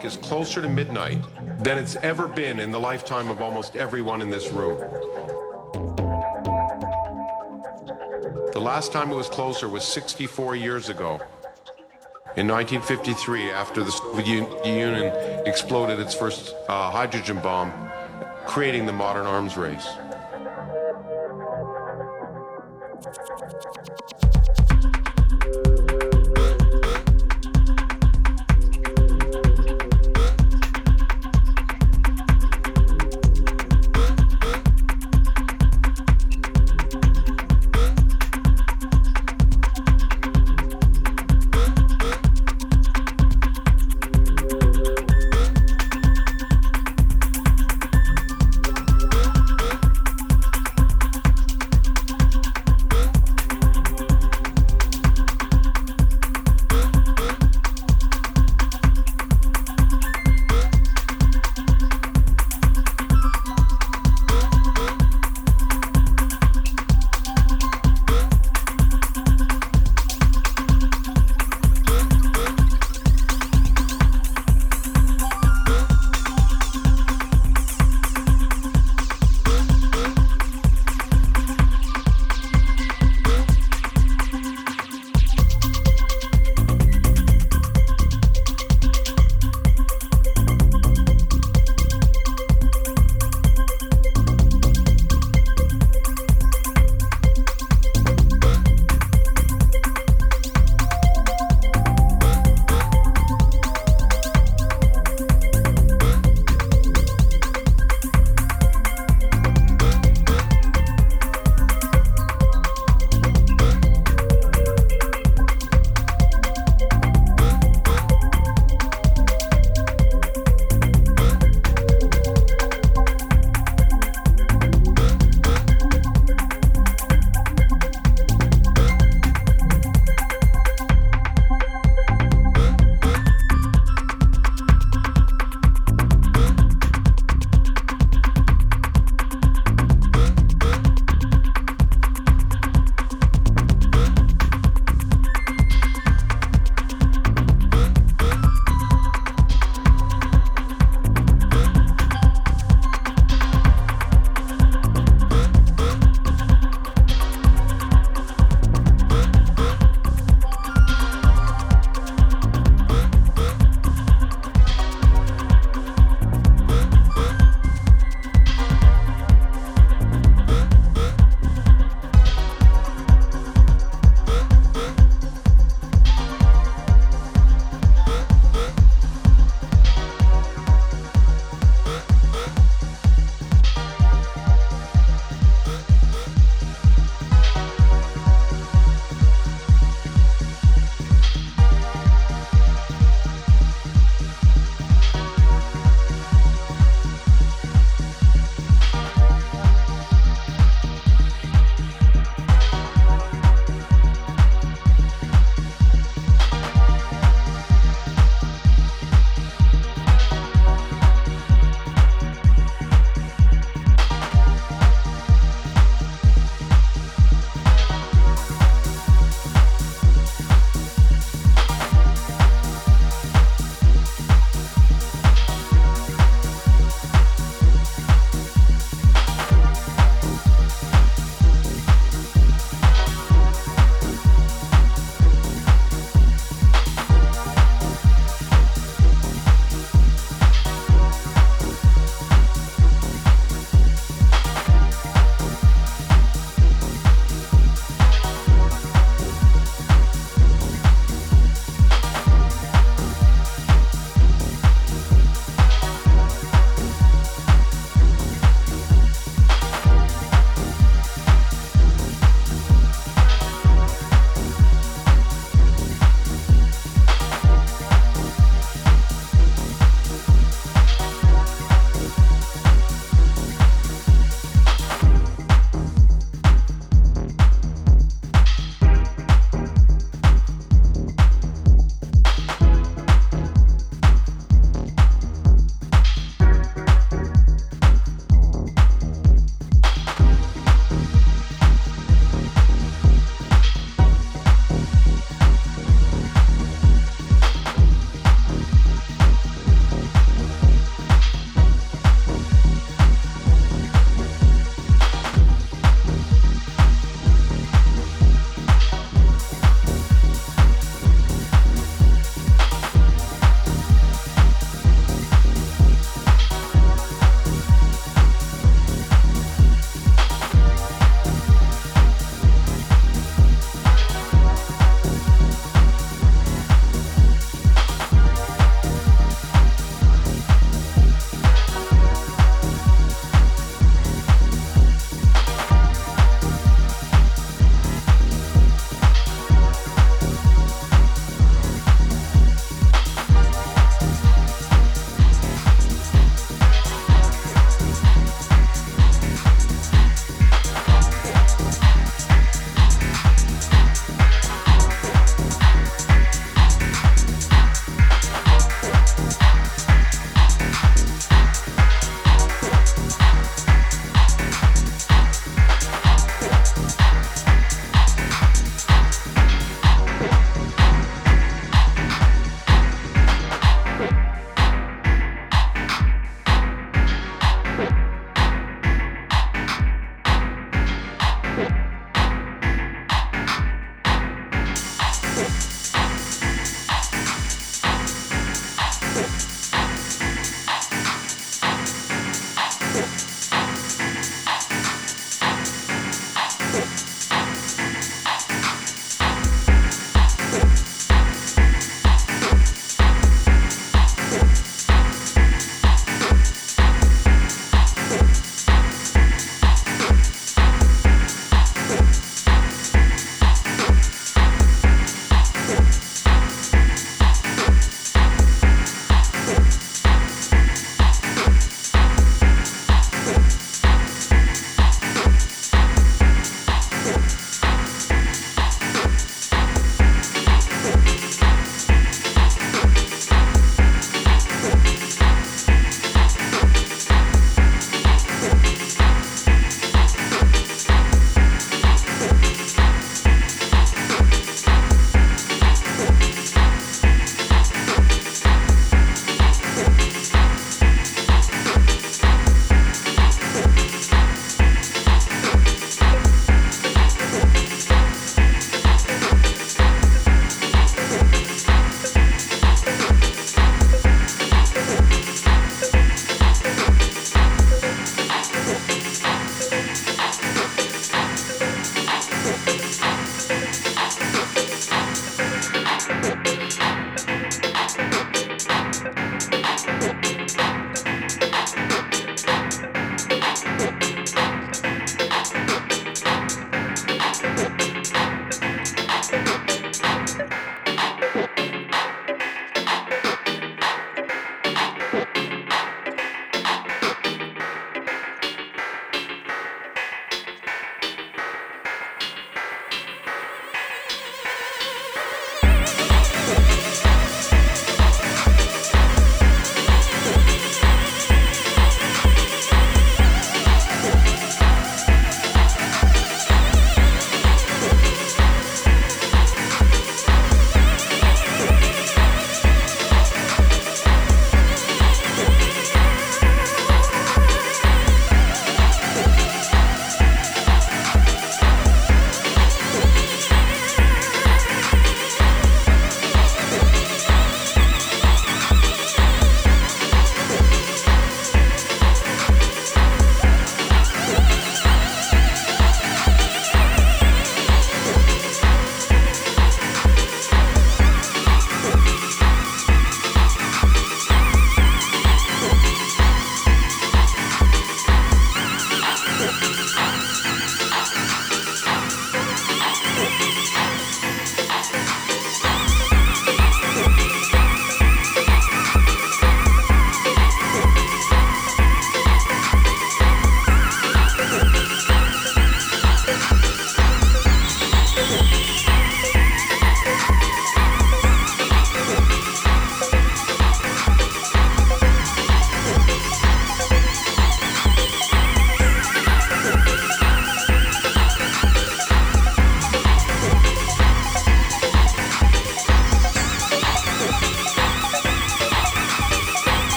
clock is closer to midnight than it's ever been in the lifetime of almost everyone in this room. The last time it was closer was 64 years ago. In 1953, after the Soviet Union exploded its first uh, hydrogen bomb, creating the modern arms race.